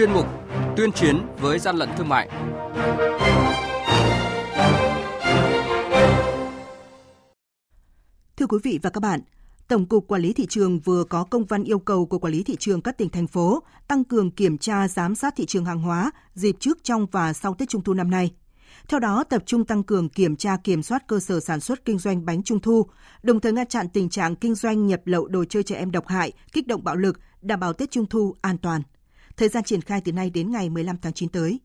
chuyên mục Tuyên chiến với gian lận thương mại. Thưa quý vị và các bạn, Tổng cục Quản lý thị trường vừa có công văn yêu cầu của quản lý thị trường các tỉnh thành phố tăng cường kiểm tra giám sát thị trường hàng hóa dịp trước trong và sau Tết Trung thu năm nay. Theo đó, tập trung tăng cường kiểm tra kiểm soát cơ sở sản xuất kinh doanh bánh trung thu, đồng thời ngăn chặn tình trạng kinh doanh nhập lậu đồ chơi trẻ em độc hại, kích động bạo lực, đảm bảo Tết Trung thu an toàn. Thời gian triển khai từ nay đến ngày 15 tháng 9 tới.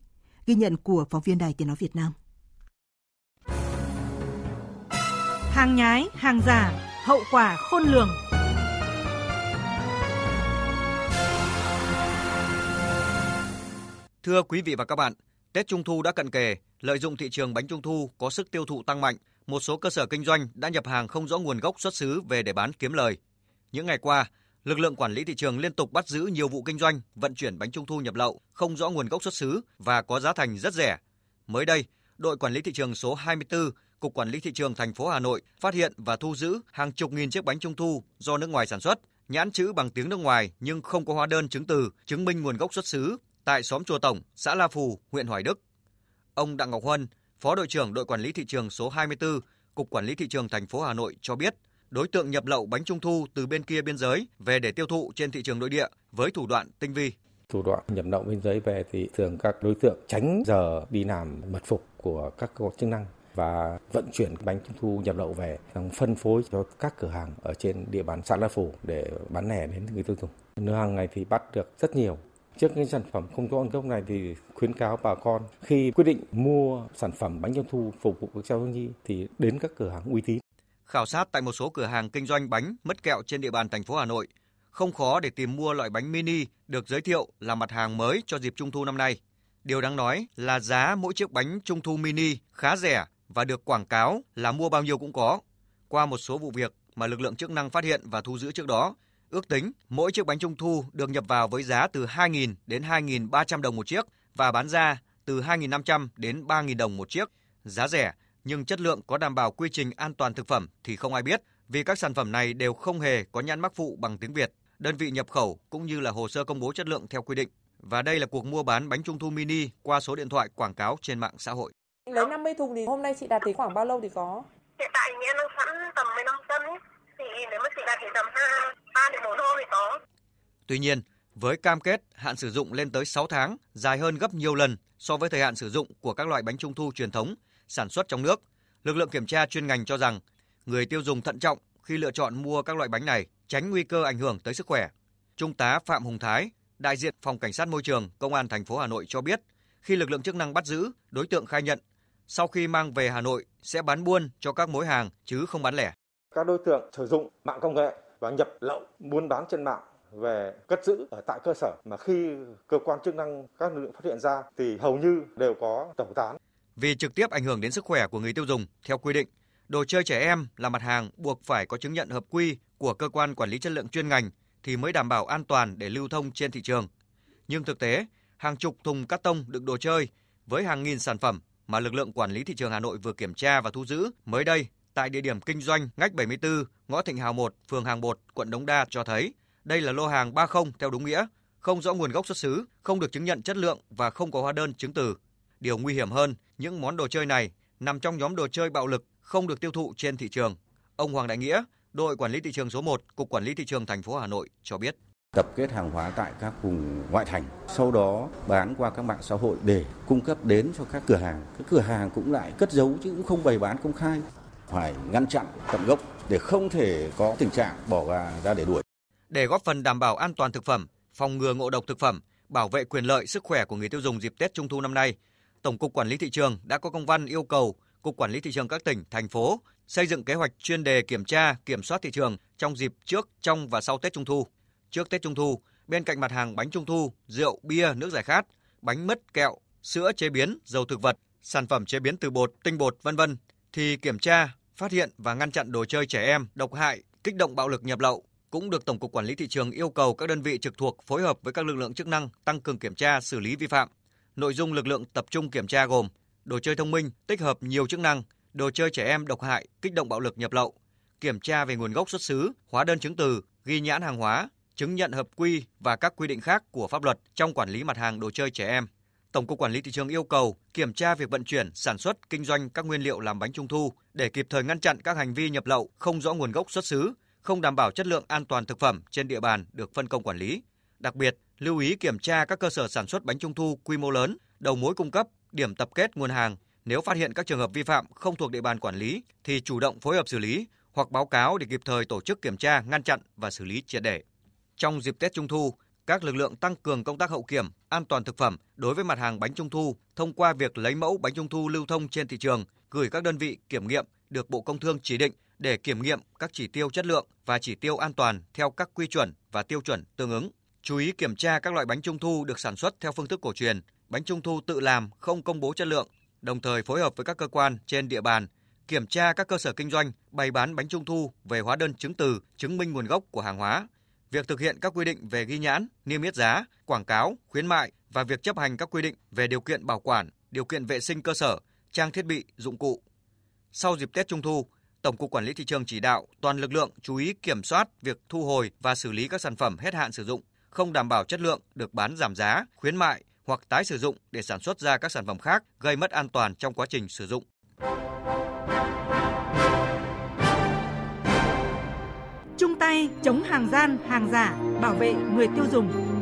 Ghi nhận của phóng viên Đài Tiếng Nói Việt Nam. Hàng nhái, hàng giả, hậu quả khôn lường. Thưa quý vị và các bạn, Tết Trung thu đã cận kề, lợi dụng thị trường bánh trung thu có sức tiêu thụ tăng mạnh, một số cơ sở kinh doanh đã nhập hàng không rõ nguồn gốc xuất xứ về để bán kiếm lời. Những ngày qua, lực lượng quản lý thị trường liên tục bắt giữ nhiều vụ kinh doanh vận chuyển bánh trung thu nhập lậu không rõ nguồn gốc xuất xứ và có giá thành rất rẻ. Mới đây, đội quản lý thị trường số 24 Cục Quản lý thị trường thành phố Hà Nội phát hiện và thu giữ hàng chục nghìn chiếc bánh trung thu do nước ngoài sản xuất, nhãn chữ bằng tiếng nước ngoài nhưng không có hóa đơn chứng từ chứng minh nguồn gốc xuất xứ tại xóm Chùa Tổng, xã La Phù, huyện Hoài Đức. Ông Đặng Ngọc Huân, Phó đội trưởng đội quản lý thị trường số 24, Cục Quản lý thị trường thành phố Hà Nội cho biết, đối tượng nhập lậu bánh trung thu từ bên kia biên giới về để tiêu thụ trên thị trường nội địa với thủ đoạn tinh vi. Thủ đoạn nhập lậu biên giới về thì thường các đối tượng tránh giờ đi làm mật phục của các cơ quan chức năng và vận chuyển bánh trung thu nhập lậu về phân phối cho các cửa hàng ở trên địa bàn xã La Phủ để bán lẻ đến người tiêu dùng. Nửa hàng ngày thì bắt được rất nhiều. Trước những sản phẩm không có nguồn gốc này thì khuyến cáo bà con khi quyết định mua sản phẩm bánh trung thu phục vụ cho Hương Nhi thì đến các cửa hàng uy tín. Khảo sát tại một số cửa hàng kinh doanh bánh mất kẹo trên địa bàn thành phố Hà Nội, không khó để tìm mua loại bánh mini được giới thiệu là mặt hàng mới cho dịp Trung thu năm nay. Điều đáng nói là giá mỗi chiếc bánh Trung thu mini khá rẻ và được quảng cáo là mua bao nhiêu cũng có. Qua một số vụ việc mà lực lượng chức năng phát hiện và thu giữ trước đó, ước tính mỗi chiếc bánh trung thu được nhập vào với giá từ 2.000 đến 2.300 đồng một chiếc và bán ra từ 2.500 đến 3.000 đồng một chiếc. Giá rẻ nhưng chất lượng có đảm bảo quy trình an toàn thực phẩm thì không ai biết vì các sản phẩm này đều không hề có nhãn mác phụ bằng tiếng Việt, đơn vị nhập khẩu cũng như là hồ sơ công bố chất lượng theo quy định. Và đây là cuộc mua bán bánh trung thu mini qua số điện thoại quảng cáo trên mạng xã hội. Lấy 50 thùng thì hôm nay chị đặt thì khoảng bao lâu thì có? Hiện tại thì em đang sẵn tầm 15 cân ấy. Thì nếu mà chị đặt thì tầm 2, 3 đến 4 hôm thì có. Tuy nhiên, với cam kết hạn sử dụng lên tới 6 tháng, dài hơn gấp nhiều lần so với thời hạn sử dụng của các loại bánh trung thu truyền thống sản xuất trong nước, lực lượng kiểm tra chuyên ngành cho rằng người tiêu dùng thận trọng khi lựa chọn mua các loại bánh này, tránh nguy cơ ảnh hưởng tới sức khỏe. Trung tá Phạm Hùng Thái, đại diện Phòng Cảnh sát Môi trường, Công an thành phố Hà Nội cho biết, khi lực lượng chức năng bắt giữ, đối tượng khai nhận sau khi mang về Hà Nội sẽ bán buôn cho các mối hàng chứ không bán lẻ. Các đối tượng sử dụng mạng công nghệ và nhập lậu buôn bán trên mạng về cất giữ ở tại cơ sở mà khi cơ quan chức năng các lực lượng phát hiện ra thì hầu như đều có tẩu tán. Vì trực tiếp ảnh hưởng đến sức khỏe của người tiêu dùng theo quy định, đồ chơi trẻ em là mặt hàng buộc phải có chứng nhận hợp quy của cơ quan quản lý chất lượng chuyên ngành thì mới đảm bảo an toàn để lưu thông trên thị trường. Nhưng thực tế, hàng chục thùng cắt tông đựng đồ chơi với hàng nghìn sản phẩm mà lực lượng quản lý thị trường Hà Nội vừa kiểm tra và thu giữ mới đây tại địa điểm kinh doanh ngách 74, ngõ Thịnh Hào 1, phường Hàng Bột, quận Đống Đa cho thấy đây là lô hàng 30 theo đúng nghĩa, không rõ nguồn gốc xuất xứ, không được chứng nhận chất lượng và không có hóa đơn chứng từ. Điều nguy hiểm hơn, những món đồ chơi này nằm trong nhóm đồ chơi bạo lực không được tiêu thụ trên thị trường. Ông Hoàng Đại Nghĩa, đội quản lý thị trường số 1, Cục Quản lý thị trường thành phố Hà Nội cho biết tập kết hàng hóa tại các vùng ngoại thành, sau đó bán qua các mạng xã hội để cung cấp đến cho các cửa hàng. Các cửa hàng cũng lại cất giấu chứ cũng không bày bán công khai. Phải ngăn chặn tận gốc để không thể có tình trạng bỏ gà ra để đuổi. Để góp phần đảm bảo an toàn thực phẩm, phòng ngừa ngộ độc thực phẩm, bảo vệ quyền lợi sức khỏe của người tiêu dùng dịp Tết Trung thu năm nay, Tổng cục Quản lý thị trường đã có công văn yêu cầu Cục Quản lý thị trường các tỉnh, thành phố xây dựng kế hoạch chuyên đề kiểm tra, kiểm soát thị trường trong dịp trước, trong và sau Tết Trung thu. Trước Tết Trung thu, bên cạnh mặt hàng bánh trung thu, rượu, bia, nước giải khát, bánh mứt, kẹo, sữa chế biến, dầu thực vật, sản phẩm chế biến từ bột, tinh bột, vân vân thì kiểm tra, phát hiện và ngăn chặn đồ chơi trẻ em độc hại, kích động bạo lực nhập lậu cũng được Tổng cục Quản lý thị trường yêu cầu các đơn vị trực thuộc phối hợp với các lực lượng chức năng tăng cường kiểm tra, xử lý vi phạm. Nội dung lực lượng tập trung kiểm tra gồm đồ chơi thông minh tích hợp nhiều chức năng, đồ chơi trẻ em độc hại, kích động bạo lực nhập lậu, kiểm tra về nguồn gốc xuất xứ, hóa đơn chứng từ, ghi nhãn hàng hóa, chứng nhận hợp quy và các quy định khác của pháp luật trong quản lý mặt hàng đồ chơi trẻ em. Tổng cục Quản lý thị trường yêu cầu kiểm tra việc vận chuyển, sản xuất, kinh doanh các nguyên liệu làm bánh trung thu để kịp thời ngăn chặn các hành vi nhập lậu không rõ nguồn gốc xuất xứ, không đảm bảo chất lượng an toàn thực phẩm trên địa bàn được phân công quản lý. Đặc biệt, lưu ý kiểm tra các cơ sở sản xuất bánh trung thu quy mô lớn, đầu mối cung cấp, điểm tập kết nguồn hàng. Nếu phát hiện các trường hợp vi phạm không thuộc địa bàn quản lý thì chủ động phối hợp xử lý hoặc báo cáo để kịp thời tổ chức kiểm tra, ngăn chặn và xử lý triệt để. Trong dịp Tết Trung thu, các lực lượng tăng cường công tác hậu kiểm, an toàn thực phẩm đối với mặt hàng bánh trung thu thông qua việc lấy mẫu bánh trung thu lưu thông trên thị trường, gửi các đơn vị kiểm nghiệm được Bộ Công Thương chỉ định để kiểm nghiệm các chỉ tiêu chất lượng và chỉ tiêu an toàn theo các quy chuẩn và tiêu chuẩn tương ứng. Chú ý kiểm tra các loại bánh trung thu được sản xuất theo phương thức cổ truyền, bánh trung thu tự làm không công bố chất lượng, đồng thời phối hợp với các cơ quan trên địa bàn kiểm tra các cơ sở kinh doanh bày bán bánh trung thu về hóa đơn chứng từ chứng minh nguồn gốc của hàng hóa. Việc thực hiện các quy định về ghi nhãn, niêm yết giá, quảng cáo, khuyến mại và việc chấp hành các quy định về điều kiện bảo quản, điều kiện vệ sinh cơ sở, trang thiết bị, dụng cụ. Sau dịp Tết Trung thu, Tổng cục Quản lý thị trường chỉ đạo toàn lực lượng chú ý kiểm soát việc thu hồi và xử lý các sản phẩm hết hạn sử dụng, không đảm bảo chất lượng được bán giảm giá, khuyến mại hoặc tái sử dụng để sản xuất ra các sản phẩm khác gây mất an toàn trong quá trình sử dụng. Chung tay chống hàng gian, hàng giả, bảo vệ người tiêu dùng.